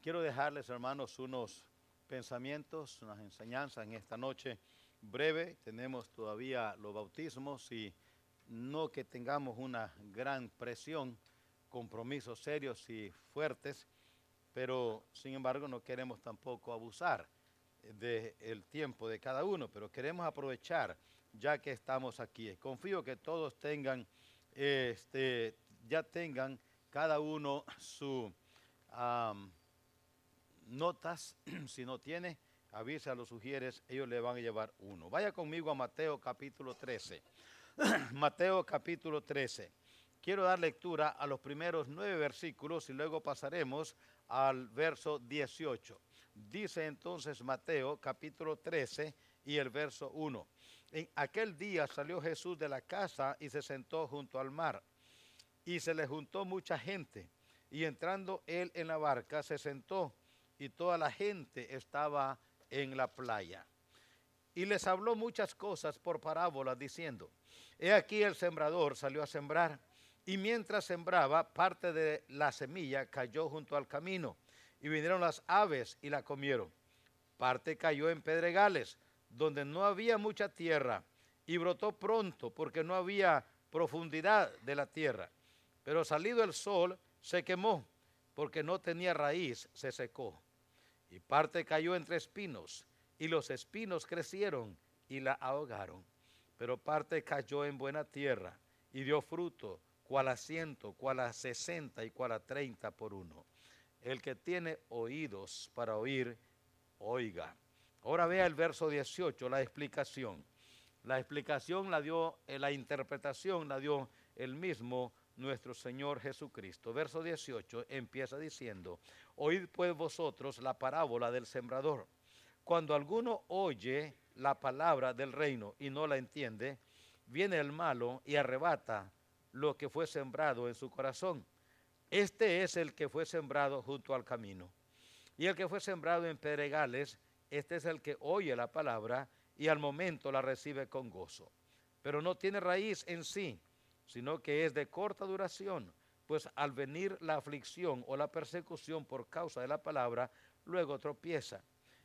quiero dejarles, hermanos, unos pensamientos, unas enseñanzas en esta noche breve. Tenemos todavía los bautismos y no que tengamos una gran presión, compromisos serios y fuertes, pero sin embargo no queremos tampoco abusar del tiempo de cada uno, pero queremos aprovechar ya que estamos aquí. Confío que todos tengan, este, ya tengan cada uno su notas, si no tiene, avisa a los sugieres, ellos le van a llevar uno. Vaya conmigo a Mateo capítulo 13. Mateo capítulo 13. Quiero dar lectura a los primeros nueve versículos y luego pasaremos al verso 18. Dice entonces Mateo capítulo 13 y el verso 1. En aquel día salió Jesús de la casa y se sentó junto al mar. Y se le juntó mucha gente. Y entrando él en la barca, se sentó y toda la gente estaba en la playa. Y les habló muchas cosas por parábolas, diciendo, He aquí el sembrador salió a sembrar, y mientras sembraba, parte de la semilla cayó junto al camino, y vinieron las aves y la comieron. Parte cayó en pedregales, donde no había mucha tierra, y brotó pronto, porque no había profundidad de la tierra. Pero salido el sol, se quemó, porque no tenía raíz, se secó. Y parte cayó entre espinos, y los espinos crecieron y la ahogaron. Pero parte cayó en buena tierra, y dio fruto, cual a ciento, cual a sesenta y cual a treinta por uno. El que tiene oídos para oír, oiga. Ahora vea el verso 18, la explicación. La explicación la dio, eh, la interpretación la dio el mismo nuestro Señor Jesucristo. Verso 18 empieza diciendo, oíd pues vosotros la parábola del sembrador. Cuando alguno oye la palabra del reino y no la entiende, viene el malo y arrebata lo que fue sembrado en su corazón. Este es el que fue sembrado junto al camino. Y el que fue sembrado en pedregales, este es el que oye la palabra y al momento la recibe con gozo. Pero no tiene raíz en sí, sino que es de corta duración, pues al venir la aflicción o la persecución por causa de la palabra, luego tropieza.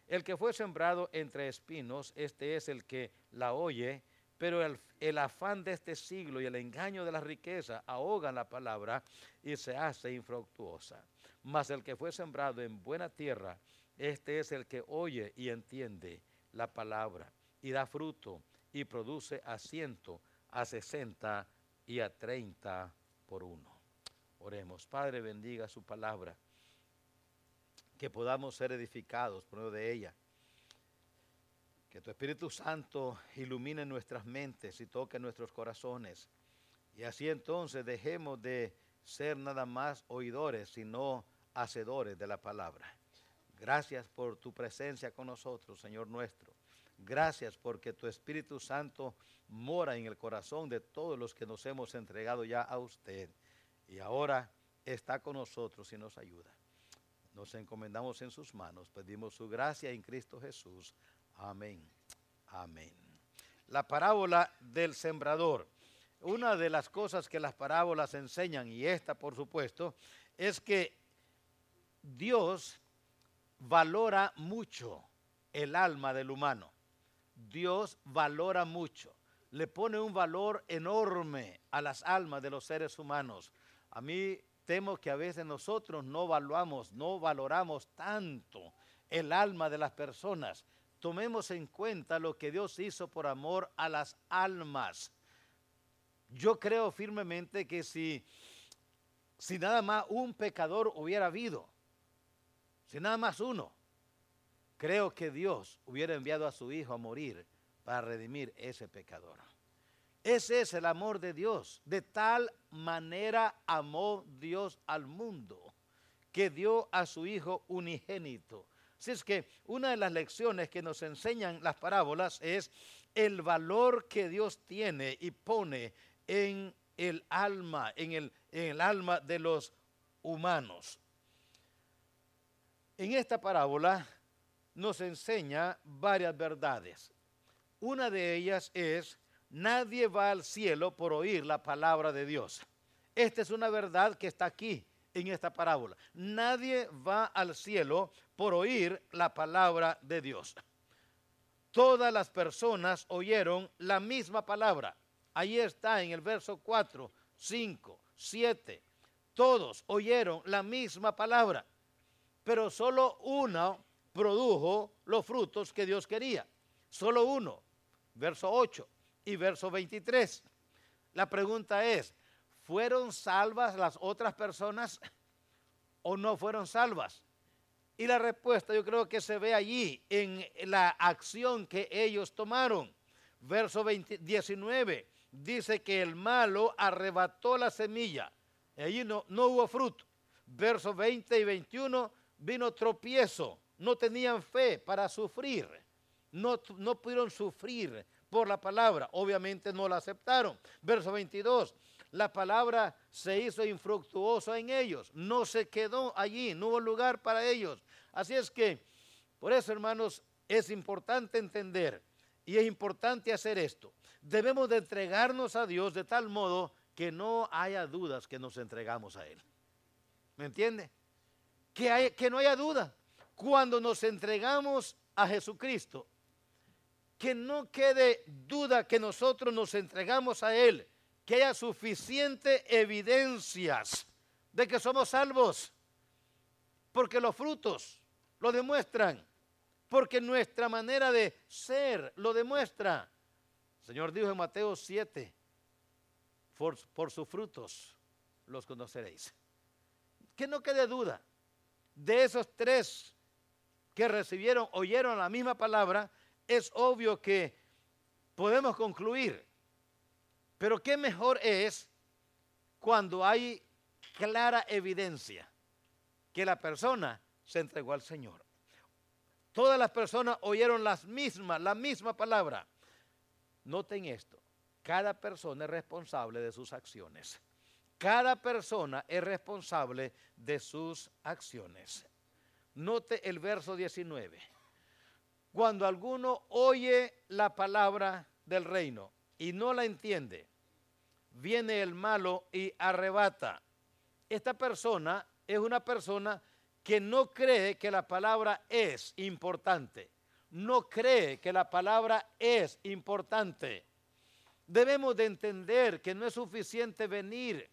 El que fue sembrado entre espinos, este es el que la oye, pero el, afán de este siglo y el engaño de la riqueza ahogan la palabra y se hace infructuosa. Mas el que fue sembrado en buena tierra, este es el que oye y entiende la palabra y da fruto y produce a ciento, a sesenta y a treinta por uno. Oremos, Padre, bendiga su palabra, que podamos ser edificados por medio de ella. Que tu Espíritu Santo ilumine nuestras mentes y toque nuestros corazones. Y así entonces dejemos de ser nada más oidores, sino hacedores de la palabra. Gracias por tu presencia con nosotros, Señor nuestro. Gracias porque tu Espíritu Santo mora en el corazón de todos los que nos hemos entregado ya a usted. Y ahora está con nosotros y nos ayuda. Nos encomendamos en sus manos. Pedimos su gracia en Cristo Jesús. Amén. Amén. La parábola del sembrador. Una de las cosas que las parábolas enseñan, y esta por supuesto, es que Dios valora mucho el alma del humano. Dios valora mucho, le pone un valor enorme a las almas de los seres humanos. A mí temo que a veces nosotros no valuamos, no valoramos tanto el alma de las personas. Tomemos en cuenta lo que Dios hizo por amor a las almas. Yo creo firmemente que si, si nada más un pecador hubiera habido, si nada más uno, creo que Dios hubiera enviado a su Hijo a morir para redimir ese pecador. Ese es el amor de Dios. De tal manera amó Dios al mundo que dio a su Hijo unigénito. Así es que una de las lecciones que nos enseñan las parábolas es el valor que Dios tiene y pone en el alma, en el, en el alma de los humanos. En esta parábola nos enseña varias verdades. Una de ellas es, nadie va al cielo por oír la palabra de Dios. Esta es una verdad que está aquí, en esta parábola. Nadie va al cielo por oír la palabra de Dios. Todas las personas oyeron la misma palabra. Ahí está en el verso 4, 5, 7. Todos oyeron la misma palabra, pero solo uno produjo los frutos que Dios quería. Solo uno. Verso 8 y verso 23. La pregunta es, ¿fueron salvas las otras personas o no fueron salvas? Y la respuesta yo creo que se ve allí en la acción que ellos tomaron. Verso 19 dice que el malo arrebató la semilla. Allí no, no hubo fruto. Verso 20 y 21 vino tropiezo. No tenían fe para sufrir. No, no pudieron sufrir por la palabra. Obviamente no la aceptaron. Verso 22. La palabra se hizo infructuosa en ellos. No se quedó allí. No hubo lugar para ellos. Así es que, por eso hermanos, es importante entender y es importante hacer esto. Debemos de entregarnos a Dios de tal modo que no haya dudas que nos entregamos a Él. ¿Me entiende? Que, que no haya duda. Cuando nos entregamos a Jesucristo, que no quede duda que nosotros nos entregamos a Él, que haya suficiente evidencias de que somos salvos, porque los frutos lo demuestran, porque nuestra manera de ser lo demuestra. Señor dijo en Mateo 7, por, por sus frutos los conoceréis. Que no quede duda, de esos tres que recibieron, oyeron la misma palabra, es obvio que podemos concluir. Pero qué mejor es cuando hay clara evidencia que la persona se entregó al Señor. Todas las personas oyeron las mismas, la misma palabra. Noten esto, cada persona es responsable de sus acciones. Cada persona es responsable de sus acciones. Note el verso 19. Cuando alguno oye la palabra del reino y no la entiende, viene el malo y arrebata. Esta persona es una persona que no cree que la palabra es importante. No cree que la palabra es importante. Debemos de entender que no es suficiente venir.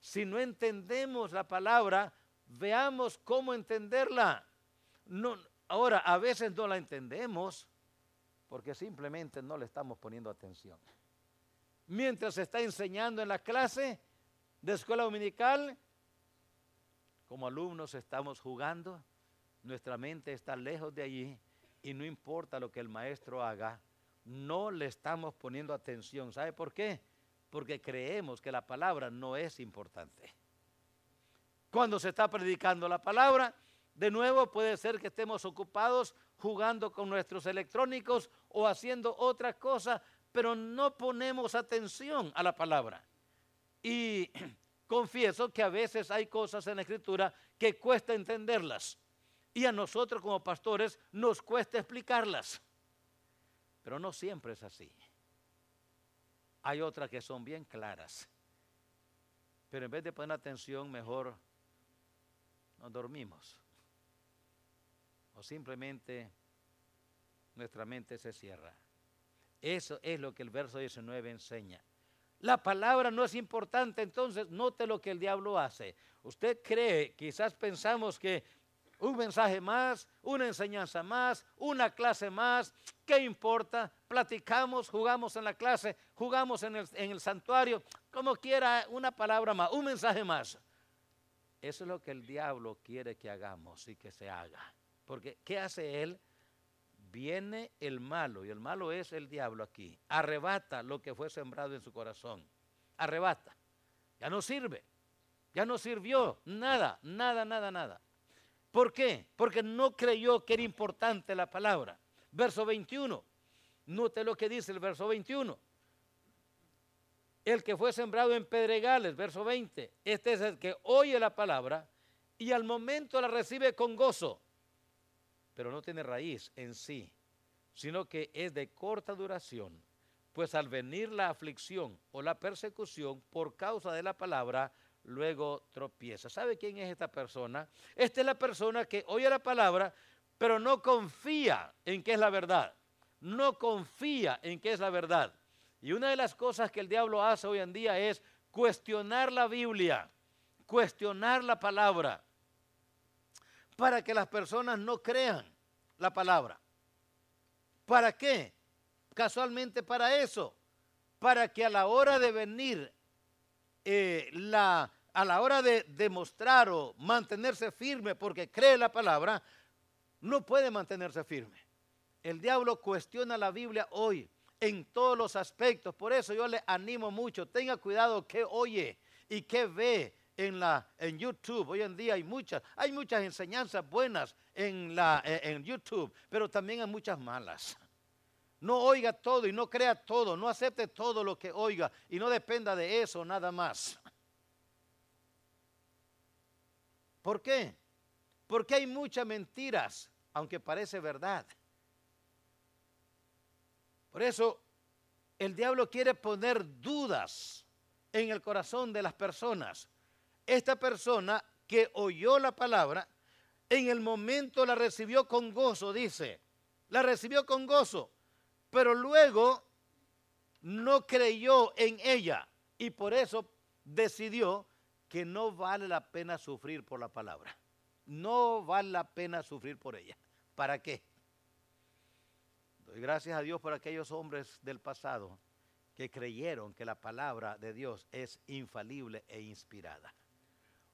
Si no entendemos la palabra, veamos cómo entenderla. No, Ahora, a veces no la entendemos porque simplemente no le estamos poniendo atención. Mientras se está enseñando en la clase de escuela dominical, como alumnos estamos jugando, nuestra mente está lejos de allí y no importa lo que el maestro haga, no le estamos poniendo atención. ¿Sabe por qué? Porque creemos que la palabra no es importante. Cuando se está predicando la palabra, de nuevo, puede ser que estemos ocupados jugando con nuestros electrónicos o haciendo otra cosa, pero no ponemos atención a la palabra. Y confieso que a veces hay cosas en la escritura que cuesta entenderlas. Y a nosotros como pastores nos cuesta explicarlas. Pero no siempre es así. Hay otras que son bien claras. Pero en vez de poner atención, mejor nos dormimos o simplemente nuestra mente se cierra. Eso es lo que el verso 19 enseña. La palabra no es importante, entonces note lo que el diablo hace. Usted cree, quizás pensamos que un mensaje más, una enseñanza más, una clase más, ¿qué importa? Platicamos, jugamos en la clase, jugamos en el, en el santuario, como quiera, una palabra más, un mensaje más. Eso es lo que el diablo quiere que hagamos y que se haga. Porque ¿qué hace él? Viene el malo, y el malo es el diablo aquí. Arrebata lo que fue sembrado en su corazón. Arrebata. Ya no sirve. Ya no sirvió nada, nada, nada, nada. ¿Por qué? Porque no creyó que era importante la palabra. Verso 21. Note lo que dice el verso 21. El que fue sembrado en pedregales, verso 20. Este es el que oye la palabra y al momento la recibe con gozo pero no tiene raíz en sí, sino que es de corta duración, pues al venir la aflicción o la persecución por causa de la palabra, luego tropieza. ¿Sabe quién es esta persona? Esta es la persona que oye la palabra, pero no confía en que es la verdad. No confía en que es la verdad. Y una de las cosas que el diablo hace hoy en día es cuestionar la Biblia, cuestionar la palabra, para que las personas no crean la palabra. ¿Para qué? Casualmente para eso, para que a la hora de venir, eh, la, a la hora de demostrar o mantenerse firme porque cree la palabra, no puede mantenerse firme. El diablo cuestiona la Biblia hoy en todos los aspectos. Por eso yo le animo mucho, tenga cuidado que oye y que ve en, la, en YouTube. Hoy en día hay muchas, hay muchas enseñanzas buenas en, la, eh, en YouTube, pero también hay muchas malas. No oiga todo y no crea todo, no acepte todo lo que oiga y no dependa de eso nada más. ¿Por qué? Porque hay muchas mentiras, aunque parece verdad. Por eso el diablo quiere poner dudas en el corazón de las personas. Esta persona que oyó la palabra, en el momento la recibió con gozo, dice, la recibió con gozo, pero luego no creyó en ella y por eso decidió que no vale la pena sufrir por la palabra. No vale la pena sufrir por ella. ¿Para qué? Doy gracias a Dios por aquellos hombres del pasado que creyeron que la palabra de Dios es infalible e inspirada.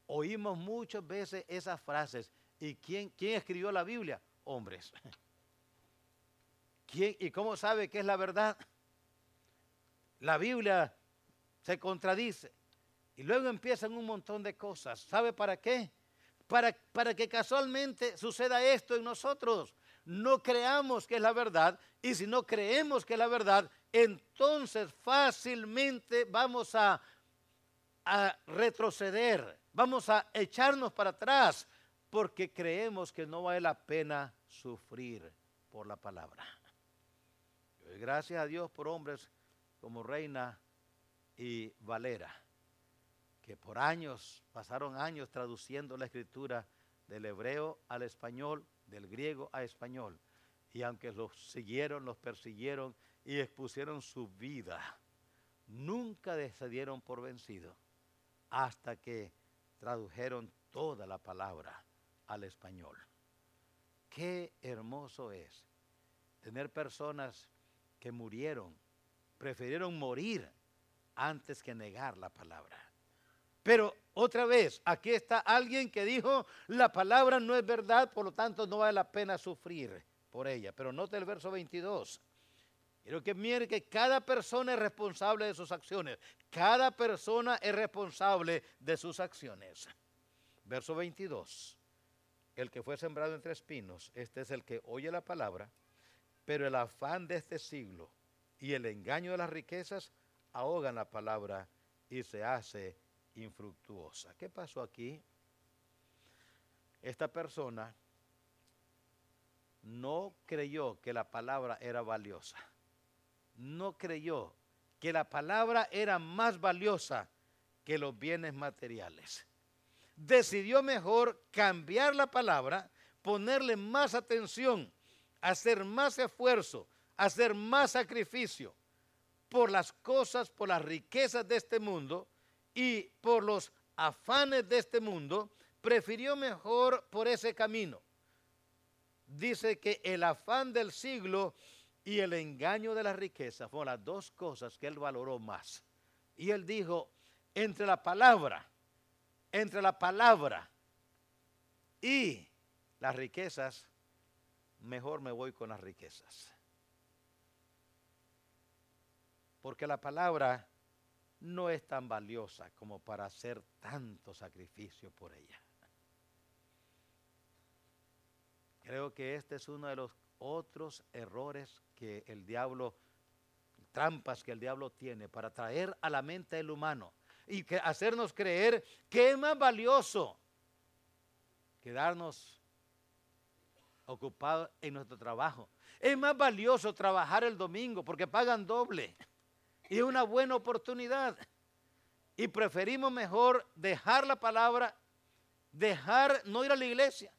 Oímos muchas veces esas frases. ¿Y quién, quién escribió la Biblia? Hombres. ¿Quién, ¿Y cómo sabe que es la verdad? La Biblia se contradice. Y luego empiezan un montón de cosas. ¿Sabe para qué? Para, para que casualmente suceda esto en nosotros. No creamos que es la verdad. Y si no creemos que es la verdad, entonces fácilmente vamos a, retroceder. Vamos a echarnos para atrás porque creemos que no vale la pena sufrir por la palabra. Gracias a Dios por hombres como Reina y Valera, que por años, pasaron años traduciendo la escritura del hebreo al español, del griego a español. Y aunque los siguieron, los persiguieron y expusieron su vida, nunca decidieron por vencido hasta que tradujeron toda la palabra al español. Qué hermoso es tener personas que murieron, prefirieron morir antes que negar la palabra. Pero otra vez, aquí está alguien que dijo, la palabra no es verdad, por lo tanto no vale la pena sufrir por ella. Pero note el verso 22. Quiero que mire que cada persona es responsable de sus acciones. Cada persona es responsable de sus acciones. Verso 22. El que fue sembrado entre espinos, este es el que oye la palabra pero el afán de este siglo y el engaño de las riquezas ahogan la palabra y se hace infructuosa. ¿Qué pasó aquí? Esta persona no creyó que la palabra era valiosa. No creyó que la palabra era más valiosa que los bienes materiales. Decidió mejor cambiar la palabra, ponerle más atención hacer más esfuerzo, hacer más sacrificio por las cosas, por las riquezas de este mundo y por los afanes de este mundo, prefirió mejor por ese camino. Dice que el afán del siglo y el engaño de la riqueza fueron las dos cosas que él valoró más. Y él dijo, entre la palabra, entre la palabra y las riquezas, mejor me voy con las riquezas. Porque la palabra no es tan valiosa como para hacer tanto sacrificio por ella. Creo que este es uno de los otros errores que el diablo, trampas que el diablo tiene para traer a la mente del humano y hacernos creer que es más valioso quedarnos ocupado en nuestro trabajo. Es más valioso trabajar el domingo porque pagan doble y una buena oportunidad. Y preferimos mejor dejar la palabra, dejar no ir a la iglesia,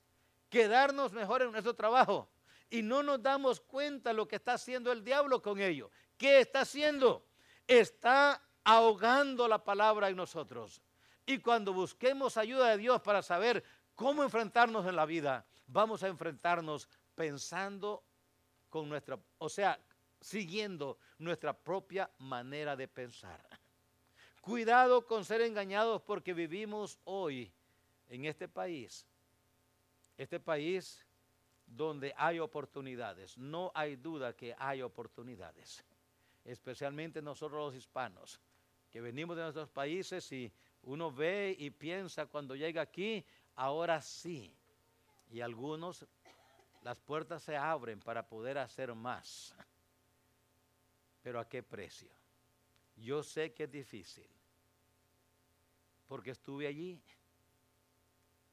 quedarnos mejor en nuestro trabajo. Y no nos damos cuenta lo que está haciendo el diablo con ello. ¿Qué está haciendo? Está ahogando la palabra en nosotros. Y cuando busquemos ayuda de Dios para saber cómo enfrentarnos en la vida, vamos a enfrentarnos pensando con nuestra, o sea, siguiendo nuestra propia manera de pensar. Cuidado con ser engañados porque vivimos hoy en este país, este país donde hay oportunidades. No hay duda que hay oportunidades, especialmente nosotros los hispanos, que venimos de nuestros países y uno ve y piensa cuando llega aquí, ahora sí. Y algunos, las puertas se abren para poder hacer más. Pero ¿a qué precio? Yo sé que es difícil, porque estuve allí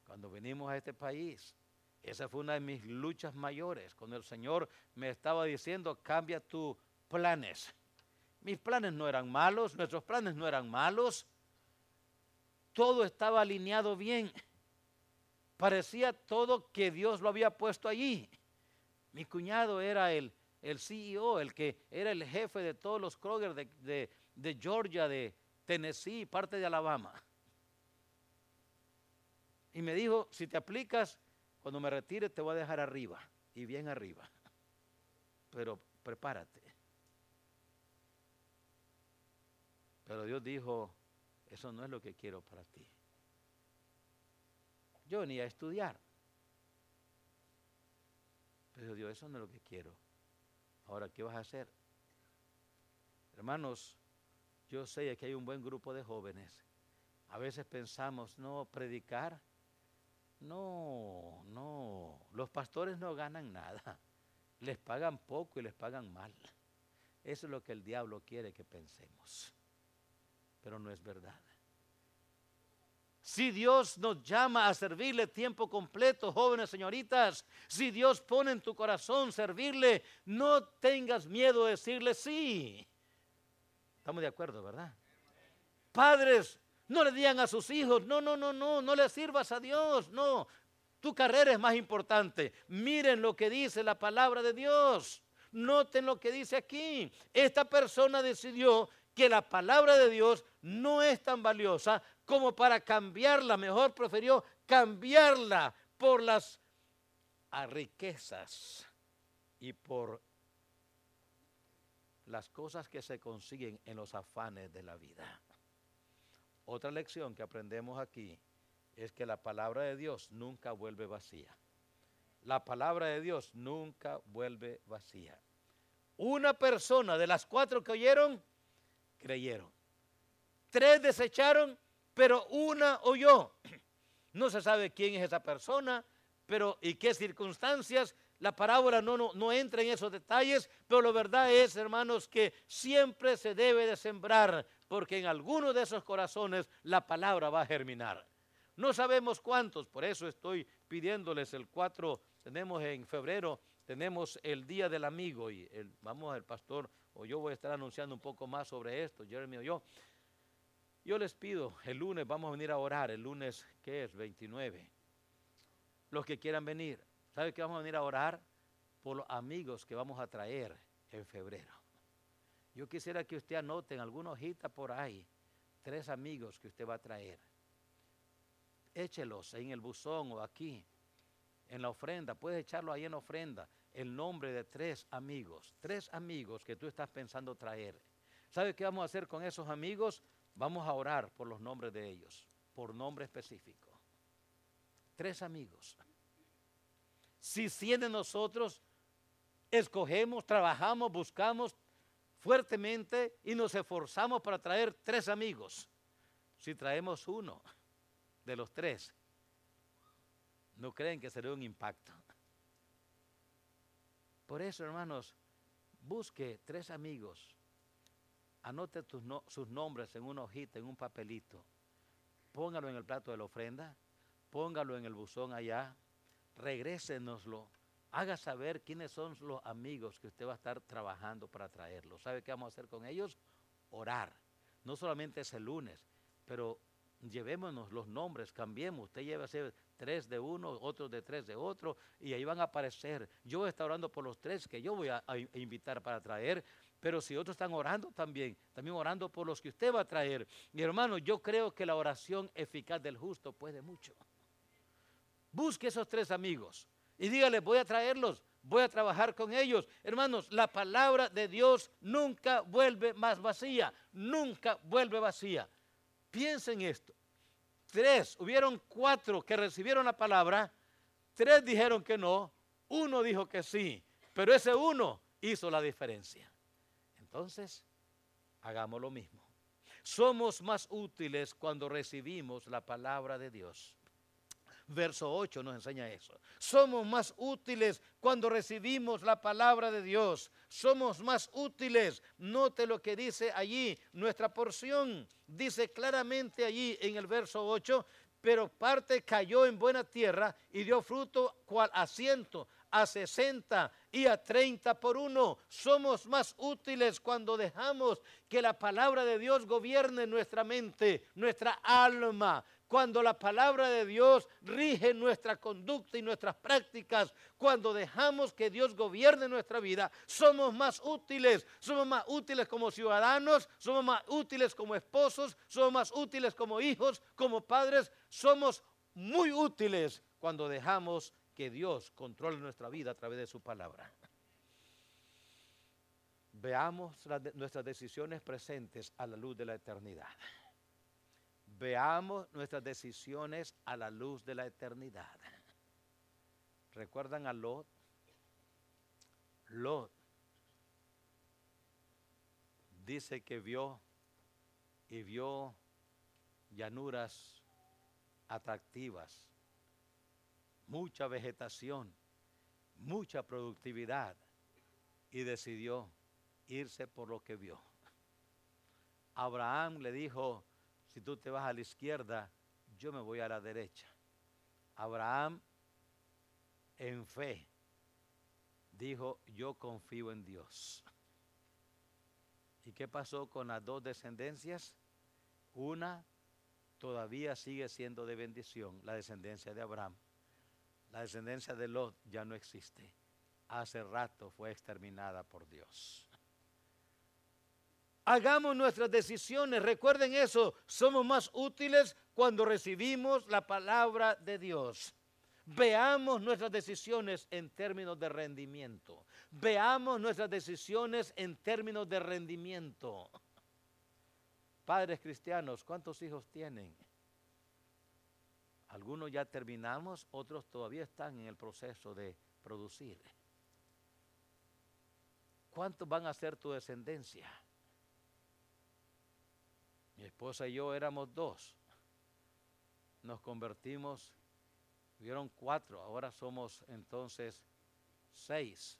cuando venimos a este país. Esa fue una de mis luchas mayores, cuando el Señor me estaba diciendo, cambia tus planes. Mis planes no eran malos, nuestros planes no eran malos. Todo estaba alineado bien. Parecía todo que Dios lo había puesto allí. Mi cuñado era el, el CEO, el que era el jefe de todos los Kroger de, de Georgia, de Tennessee, parte de Alabama. Y me dijo, si te aplicas, cuando me retire te voy a dejar arriba, y bien arriba. Pero prepárate. Pero Dios dijo, eso no es lo que quiero para ti. Yo venía a estudiar. Pero Dios, eso no es lo que quiero. Ahora, ¿qué vas a hacer? Hermanos, yo sé que hay un buen grupo de jóvenes. A veces pensamos, no, predicar. No, no. Los pastores no ganan nada. Les pagan poco y les pagan mal. Eso es lo que el diablo quiere que pensemos. Pero no es verdad. Si Dios nos llama a servirle tiempo completo, jóvenes señoritas, si Dios pone en tu corazón servirle, no tengas miedo de decirle sí. Estamos de acuerdo, ¿verdad? Padres, no le digan a sus hijos, no, no, no, no, no le sirvas a Dios, no. Tu carrera es más importante. Miren lo que dice la palabra de Dios. Noten lo que dice aquí. Esta persona decidió que la palabra de Dios no es tan valiosa como para cambiarla. Mejor prefirió cambiarla por las riquezas y por las cosas que se consiguen en los afanes de la vida. Otra lección que aprendemos aquí es que la palabra de Dios nunca vuelve vacía. La palabra de Dios nunca vuelve vacía. Una persona de las cuatro que oyeron, creyeron. Tres desecharon, pero una oyó. No se sabe quién es esa persona, pero y qué circunstancias. La parábola no, no, no, entra en esos detalles, pero la verdad es, hermanos, que siempre se debe de sembrar, porque en alguno de esos corazones la palabra va a germinar. No sabemos cuántos, por eso estoy pidiéndoles el 4, tenemos en febrero, tenemos el Día del Amigo y el, vamos al pastor o yo voy a estar anunciando un poco más sobre esto, Jeremy o yo. Yo les pido, el lunes vamos a venir a orar, el lunes, ¿qué es? 29. Los que quieran venir, ¿sabe que vamos a venir a orar? Por los amigos que vamos a traer en febrero. Yo quisiera que usted anote en alguna hojita por ahí, tres amigos que usted va a traer. Échelos en el buzón o aquí, en la ofrenda. Puedes echarlo ahí en ofrenda el nombre de tres amigos, tres amigos que tú estás pensando traer. ¿Sabes qué vamos a hacer con esos amigos? Vamos a orar por los nombres de ellos, por nombre específico. Tres amigos. Si cien de nosotros escogemos, trabajamos, buscamos fuertemente y nos esforzamos para traer tres amigos, si traemos uno de los tres, ¿no creen que sería un impacto? Por eso, hermanos, busque tres amigos, anote sus nombres en una hojita, en un papelito, póngalo en el plato de la ofrenda, póngalo en el buzón allá, regrésenoslo, haga saber quiénes son los amigos que usted va a estar trabajando para traerlos. ¿Sabe qué vamos a hacer con ellos? Orar. No solamente ese lunes, pero llevémonos los nombres, cambiemos. Usted lleva tres de uno, otros de tres de otro, y ahí van a aparecer. Yo estar orando por los tres que yo voy a invitar para traer, pero si otros están orando también, también orando por los que usted va a traer. Mi hermano, yo creo que la oración eficaz del justo puede mucho. Busque esos tres amigos y dígale, voy a traerlos, voy a trabajar con ellos. Hermanos, la palabra de Dios nunca vuelve más vacía, nunca vuelve vacía. Piensen esto. Tres, hubieron cuatro que recibieron la palabra, tres dijeron que no, uno dijo que sí, pero ese uno hizo la diferencia. Entonces, hagamos lo mismo. Somos más útiles cuando recibimos la palabra de Dios. Verso 8 nos enseña eso. Somos más útiles cuando recibimos la palabra de Dios. Somos más útiles. Note lo que dice allí nuestra porción. Dice claramente allí en el verso 8, pero parte cayó en buena tierra y dio fruto cual asiento a 60 y a 30 por uno. Somos más útiles cuando dejamos que la palabra de Dios gobierne nuestra mente, nuestra alma, cuando la palabra de Dios rige nuestra conducta y nuestras prácticas, cuando dejamos que Dios gobierne nuestra vida, somos más útiles, somos más útiles como ciudadanos, somos más útiles como esposos, somos más útiles como hijos, como padres, somos muy útiles cuando dejamos que Dios controle nuestra vida a través de su palabra. Veamos nuestras decisiones presentes a la luz de la eternidad. Veamos nuestras decisiones a la luz de la eternidad. ¿Recuerdan a Lot? Lot dice que vio y vio llanuras atractivas, mucha vegetación, mucha productividad y decidió irse por lo que vio. Abraham le dijo, si tú te vas a la izquierda, yo me voy a la derecha. Abraham, en fe, dijo, yo confío en Dios. ¿Y qué pasó con las dos descendencias? Una todavía sigue siendo de bendición, la descendencia de Abraham. La descendencia de Lot ya no existe. Hace rato fue exterminada por Dios. Hagamos nuestras decisiones. Recuerden eso. Somos más útiles cuando recibimos la palabra de Dios. Veamos nuestras decisiones en términos de rendimiento. Veamos nuestras decisiones en términos de rendimiento. Padres cristianos, ¿cuántos hijos tienen? Algunos ya terminamos, otros todavía están en el proceso de producir. ¿Cuántos van a ser tu descendencia? Mi esposa y yo éramos dos. Nos convertimos, hubieron cuatro, ahora somos entonces seis.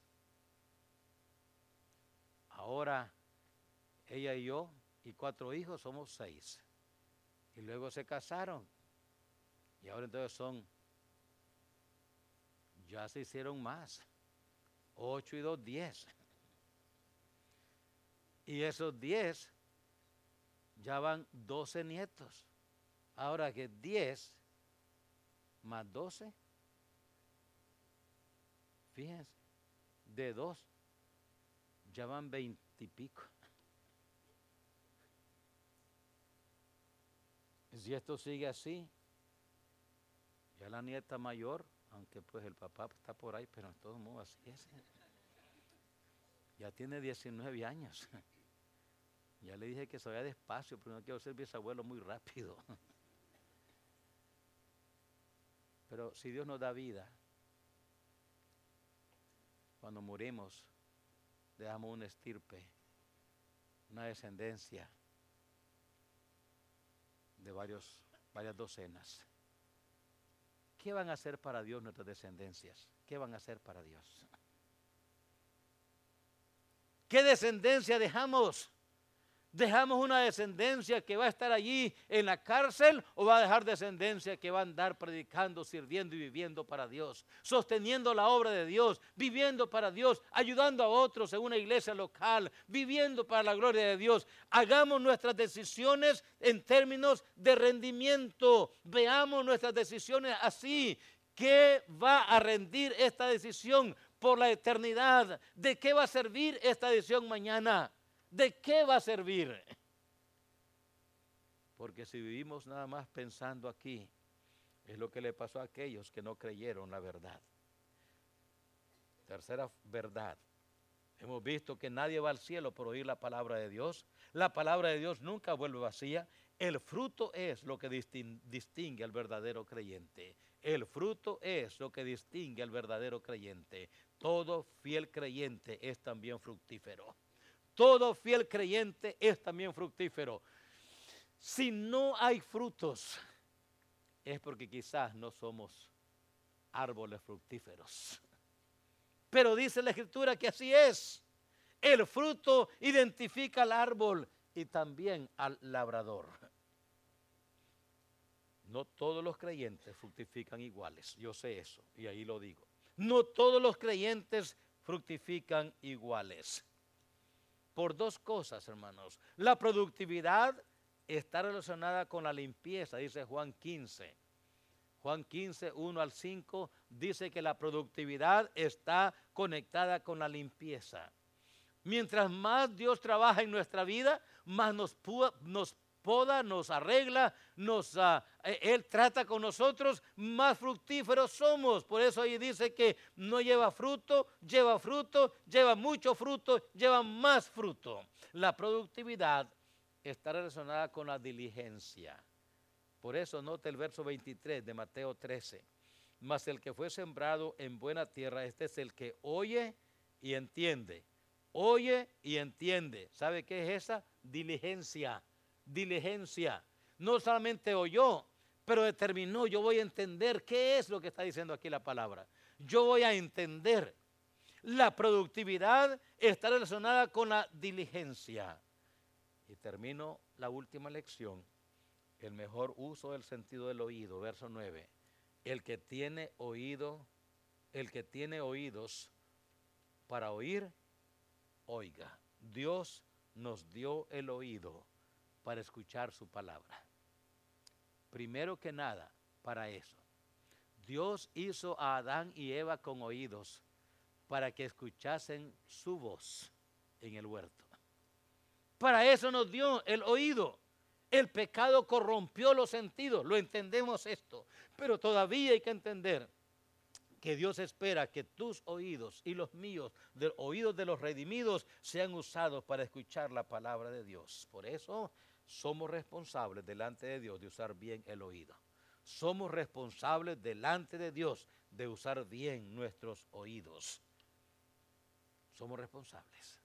Ahora ella y yo y cuatro hijos somos seis. Y luego se casaron. Y ahora entonces son, ya se hicieron más. Ocho y dos, diez. Y esos diez ya van 12 nietos. Ahora que 10 más 12, fíjense, de 2 ya van 20 y pico. Si esto sigue así, ya la nieta mayor, aunque pues el papá está por ahí, pero en todo modo así es. Ya tiene 19 años. Ya le dije que se vaya despacio, pero no quiero ser bisabuelo muy rápido. Pero si Dios nos da vida, cuando morimos, dejamos una estirpe, una descendencia de varios, varias docenas. ¿Qué van a hacer para Dios nuestras descendencias? ¿Qué van a hacer para Dios? ¿Qué descendencia dejamos? ¿Dejamos una descendencia que va a estar allí en la cárcel o va a dejar descendencia que va a andar predicando, sirviendo y viviendo para Dios, sosteniendo la obra de Dios, viviendo para Dios, ayudando a otros en una iglesia local, viviendo para la gloria de Dios? Hagamos nuestras decisiones en términos de rendimiento. Veamos nuestras decisiones así. ¿Qué va a rendir esta decisión por la eternidad? ¿De qué va a servir esta decisión mañana? ¿De qué va a servir? Porque si vivimos nada más pensando aquí, es lo que le pasó a aquellos que no creyeron la verdad. Tercera verdad. Hemos visto que nadie va al cielo por oír la palabra de Dios. La palabra de Dios nunca vuelve vacía. El fruto es lo que distingue al verdadero creyente. El fruto es lo que distingue al verdadero creyente. Todo fiel creyente es también fructífero todo fiel creyente es también fructífero. Si no hay frutos, es porque quizás no somos árboles fructíferos. Pero dice la escritura que así es. El fruto identifica al árbol y también al labrador. No todos los creyentes fructifican iguales, yo sé eso, y ahí lo digo. No todos los creyentes fructifican iguales por dos cosas, hermanos. La productividad está relacionada con la limpieza, dice Juan 15. Juan 15, 1 al 5, dice que la productividad está conectada con la limpieza. Mientras más Dios trabaja en nuestra vida, más nos, nos poda, nos arregla, nos, ah, e, Él trata con nosotros, más fructíferos somos. Por eso ahí dice que no lleva fruto, lleva fruto, lleva mucho fruto, lleva más fruto. La productividad está relacionada con la diligencia. Por eso note el verso 23 de Mateo 13. Mas el que fue sembrado en buena tierra, este es el que oye y entiende. Oye y entiende. ¿Sabe qué es esa? Diligencia diligencia. No solamente oyó, pero determinó, yo voy a entender qué es lo que está diciendo aquí la palabra. Yo voy a entender. La productividad está relacionada con la diligencia. Y termino la última lección. El mejor uso del sentido del oído, verso 9. El que tiene oído, el que tiene oídos para oír, oiga. Dios nos dio el oído para escuchar su palabra. Primero que nada, para eso. Dios hizo a Adán y Eva con oídos para que escuchasen su voz en el huerto. Para eso nos dio el oído. El pecado corrompió los sentidos, lo entendemos esto, pero todavía hay que entender que Dios espera que tus oídos y los míos, de oídos de los redimidos, sean usados para escuchar la palabra de Dios. Por eso somos responsables delante de Dios de usar bien el oído. Somos responsables delante de Dios de usar bien nuestros oídos. Somos responsables.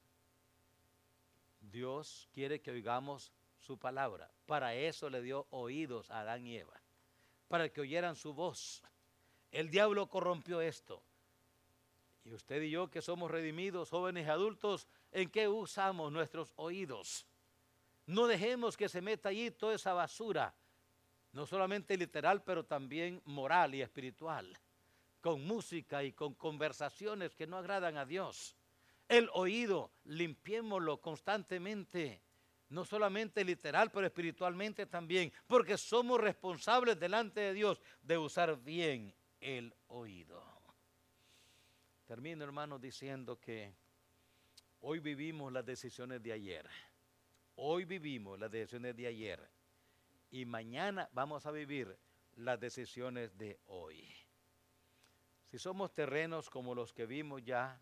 Dios quiere que oigamos su palabra. Para eso le dio oídos a Adán y Eva, para que oyeran su voz. El diablo corrompió esto. Y usted y yo que somos redimidos, jóvenes y adultos, ¿en qué usamos nuestros oídos? No dejemos que se meta allí toda esa basura, no solamente literal, pero también moral y espiritual, con música y con conversaciones que no agradan a Dios. El oído, limpiémoslo constantemente, no solamente literal, pero espiritualmente también, porque somos responsables delante de Dios de usar bien el oído. Termino, hermanos, diciendo que hoy vivimos las decisiones de ayer. Hoy vivimos las decisiones de ayer y mañana vamos a vivir las decisiones de hoy. Si somos terrenos como los que vimos ya,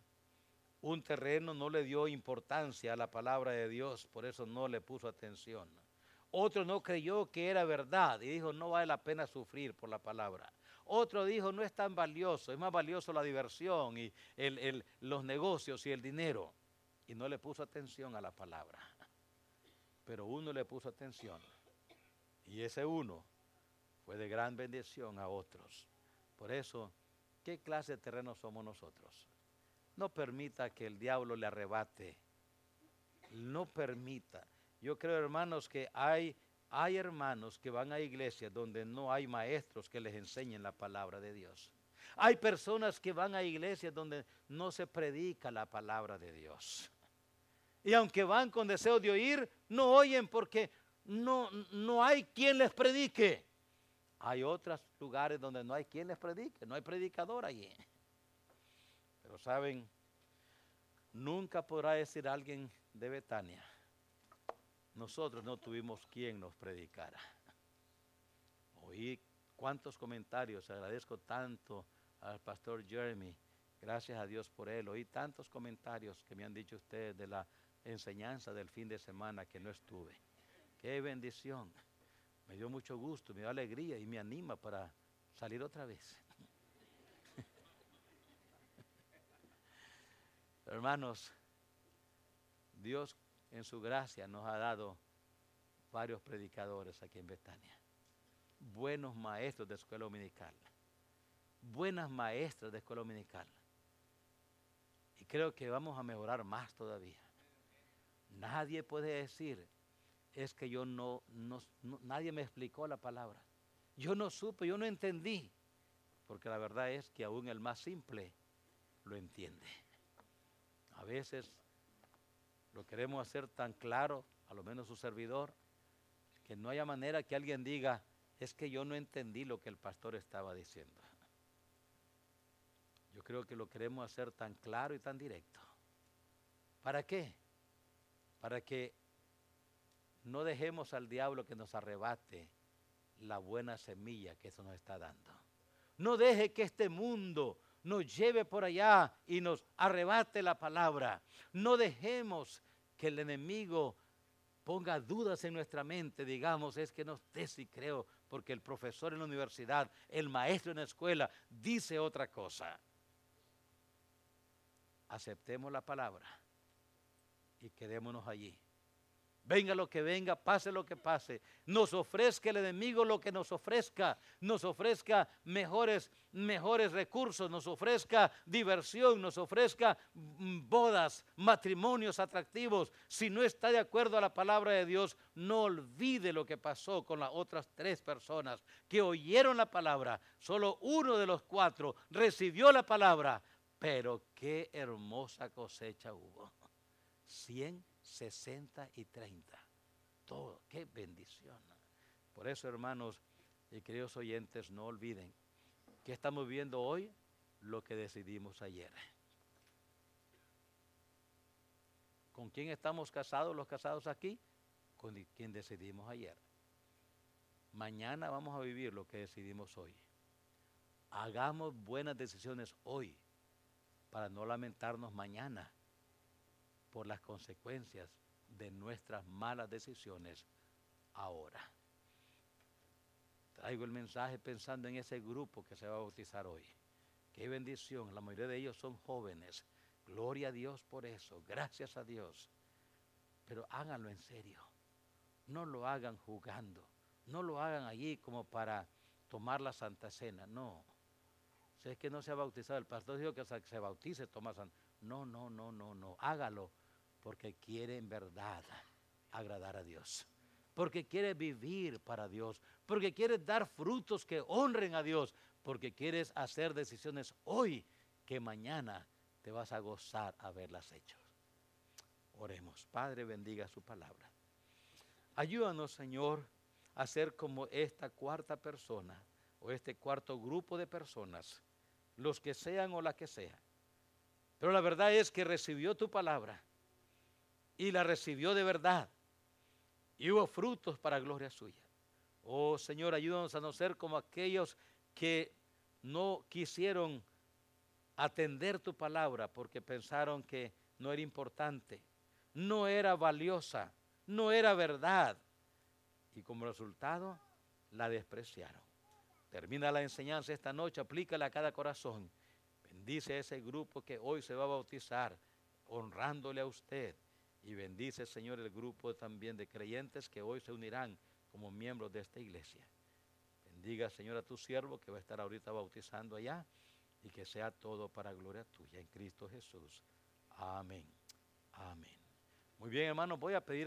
un terreno no le dio importancia a la palabra de Dios, por eso no le puso atención. Otro no creyó que era verdad y dijo, no vale la pena sufrir por la palabra. Otro dijo, no es tan valioso, es más valioso la diversión y los negocios y el dinero. Y no le puso atención a la palabra pero uno le puso atención. Y ese uno fue de gran bendición a otros. Por eso, ¿qué clase de terreno somos nosotros? No permita que el diablo le arrebate. No permita. Yo creo, hermanos, que hay, hay hermanos que van a iglesias donde no hay maestros que les enseñen la palabra de Dios. Hay personas que van a iglesias donde no se predica la palabra de Dios. Y aunque van con deseo de oír, no oyen porque no, no hay quien les predique. Hay otros lugares donde no hay quien les predique, no hay predicador allí. Pero saben, nunca podrá decir alguien de Betania, nosotros no tuvimos quien nos predicara. Oí cuántos comentarios, agradezco tanto al pastor Jeremy, gracias a Dios por él. Oí tantos comentarios que me han dicho ustedes de la enseñanza del fin de semana que no estuve. Qué bendición. Me dio mucho gusto, me dio alegría y me anima para salir otra vez. Hermanos, Dios en su gracia nos ha dado varios predicadores aquí en Betania. Buenos maestros de escuela dominical. Buenas maestras de escuela dominical. Y creo que vamos a mejorar más todavía. Nadie puede decir, es que yo no, nadie me explicó la palabra. Yo no supe, yo no entendí. Porque la verdad es que aún el más simple lo entiende. A veces lo queremos hacer tan claro, a lo menos su servidor, que no haya manera que alguien diga, es que yo no entendí lo que el pastor estaba diciendo. Yo creo que lo queremos hacer tan claro y tan directo. ¿Para qué? Para que no dejemos al diablo que nos arrebate la buena semilla que eso nos está dando. No deje que este mundo nos lleve por allá y nos arrebate la palabra. No dejemos que el enemigo ponga dudas en nuestra mente, digamos, es que no sé si creo, porque el profesor en la universidad, el maestro en la escuela, dice otra cosa. Aceptemos la palabra y quedémonos allí. Venga lo que venga, pase lo que pase. Nos ofrezca el enemigo lo que nos ofrezca. Nos ofrezca mejores, mejores recursos, nos ofrezca diversión, nos ofrezca mm, bodas, matrimonios atractivos. Si no está de acuerdo a la palabra de Dios, no olvide lo que pasó con las otras tres personas que oyeron la palabra. Solo uno de los cuatro recibió la palabra. Pero qué hermosa cosecha hubo. Cien 60 y 30. Todo, qué bendición. Por eso, hermanos y queridos oyentes, no olviden que estamos viendo hoy lo que decidimos ayer. ¿Con quién estamos casados los casados aquí? Con quien decidimos ayer. Mañana vamos a vivir lo que decidimos hoy. Hagamos buenas decisiones hoy para no lamentarnos mañana por las consecuencias de nuestras malas decisiones ahora. Traigo el mensaje pensando en ese grupo que se va a bautizar hoy. Qué bendición, la mayoría de ellos son jóvenes. Gloria a Dios por eso, gracias a Dios. Pero háganlo en serio. No lo hagan jugando. No lo hagan allí como para tomar la Santa Cena. No. Si es que no se ha bautizado, el pastor dijo que se bautice, toma Santa. No, no, no, no, no. Hágalo porque quiere en verdad agradar a Dios. Porque quiere vivir para Dios. Porque quiere dar frutos que honren a Dios. Porque quieres hacer decisiones hoy que mañana te vas a gozar a verlas hechas. Oremos. Padre, bendiga su palabra. Ayúdanos, Señor, a ser como esta cuarta persona o este cuarto grupo de personas, los que sean o la que sea. Pero la verdad es que recibió tu palabra y la recibió de verdad. Y hubo frutos para gloria suya. Oh Señor, ayúdanos a no ser como aquellos que no quisieron atender tu palabra porque pensaron que no era importante, no era valiosa, no era verdad. Y como resultado, la despreciaron. Termina la enseñanza esta noche, aplícala a cada corazón. Bendice a ese grupo que hoy se va a bautizar, honrándole a usted y bendice, Señor, el grupo también de creyentes que hoy se unirán como miembros de esta iglesia. Bendiga, Señor, a tu siervo que va a estar ahorita bautizando allá y que sea todo para gloria tuya en Cristo Jesús. Amén. Amén. Muy bien, hermanos, voy a pedir